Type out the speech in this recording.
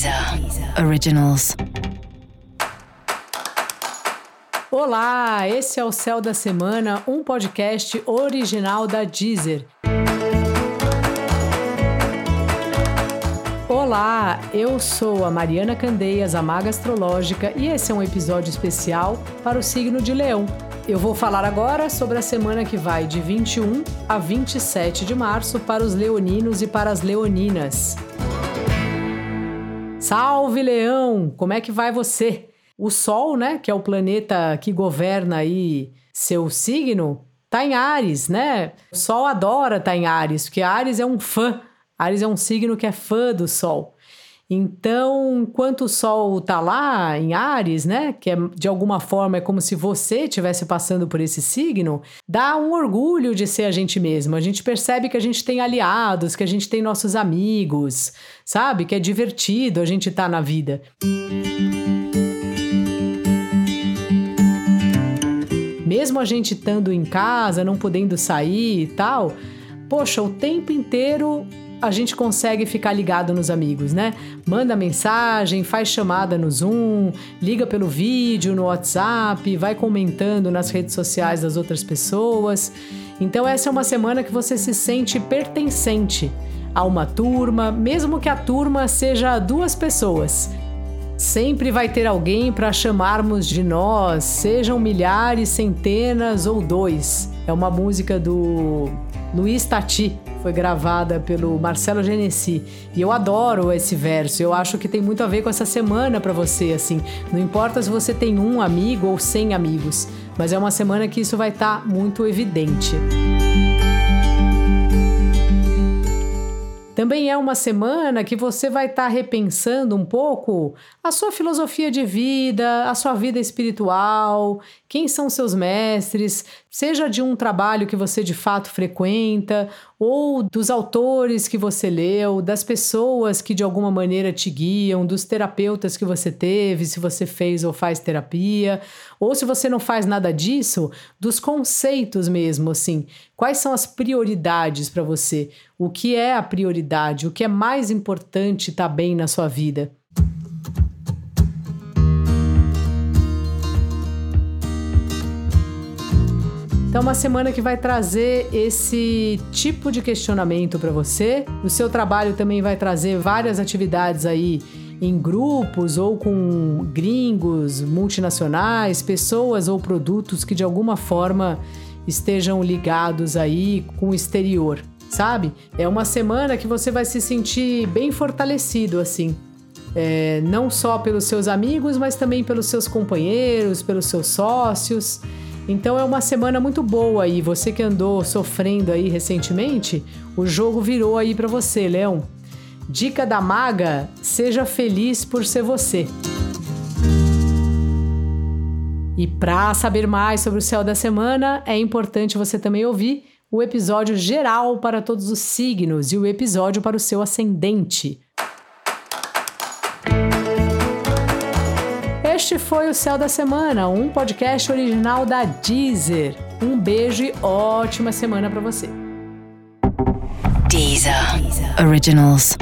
Deezer Originals. Olá, esse é o Céu da Semana, um podcast original da Deezer. Olá, eu sou a Mariana Candeias, a Maga Astrológica, e esse é um episódio especial para o signo de Leão. Eu vou falar agora sobre a semana que vai de 21 a 27 de março para os leoninos e para as leoninas. Salve Leão! Como é que vai você? O Sol, né, que é o planeta que governa aí seu signo, tá em Ares, né? O Sol adora tá em Ares, porque Ares é um fã. Ares é um signo que é fã do Sol. Então, enquanto o Sol tá lá em Ares, né, que é, de alguma forma é como se você estivesse passando por esse signo, dá um orgulho de ser a gente mesmo. A gente percebe que a gente tem aliados, que a gente tem nossos amigos, sabe? Que é divertido a gente estar tá na vida. Mesmo a gente estando em casa, não podendo sair e tal, poxa, o tempo inteiro a gente consegue ficar ligado nos amigos, né? Manda mensagem, faz chamada no Zoom, liga pelo vídeo, no WhatsApp, vai comentando nas redes sociais das outras pessoas. Então, essa é uma semana que você se sente pertencente a uma turma, mesmo que a turma seja duas pessoas. Sempre vai ter alguém para chamarmos de nós, sejam milhares, centenas ou dois. É uma música do Luiz Tati, foi gravada pelo Marcelo Genesi. E eu adoro esse verso. Eu acho que tem muito a ver com essa semana para você, assim. Não importa se você tem um amigo ou cem amigos, mas é uma semana que isso vai estar tá muito evidente. Também é uma semana que você vai estar tá repensando um pouco a sua filosofia de vida, a sua vida espiritual, quem são seus mestres, seja de um trabalho que você de fato frequenta, ou dos autores que você leu, das pessoas que de alguma maneira te guiam, dos terapeutas que você teve, se você fez ou faz terapia, ou se você não faz nada disso, dos conceitos mesmo, assim. Quais são as prioridades para você? O que é a prioridade? O que é mais importante estar tá bem na sua vida? Então, uma semana que vai trazer esse tipo de questionamento para você. O seu trabalho também vai trazer várias atividades aí em grupos ou com gringos, multinacionais, pessoas ou produtos que de alguma forma estejam ligados aí com o exterior, sabe? É uma semana que você vai se sentir bem fortalecido assim. É, não só pelos seus amigos, mas também pelos seus companheiros, pelos seus sócios. Então é uma semana muito boa aí. Você que andou sofrendo aí recentemente, o jogo virou aí para você, Leão. Dica da maga: seja feliz por ser você. E para saber mais sobre o céu da semana, é importante você também ouvir o episódio geral para todos os signos e o episódio para o seu ascendente. Este foi o Céu da Semana, um podcast original da Deezer. Um beijo e ótima semana para você. Deezer. Deezer. Originals.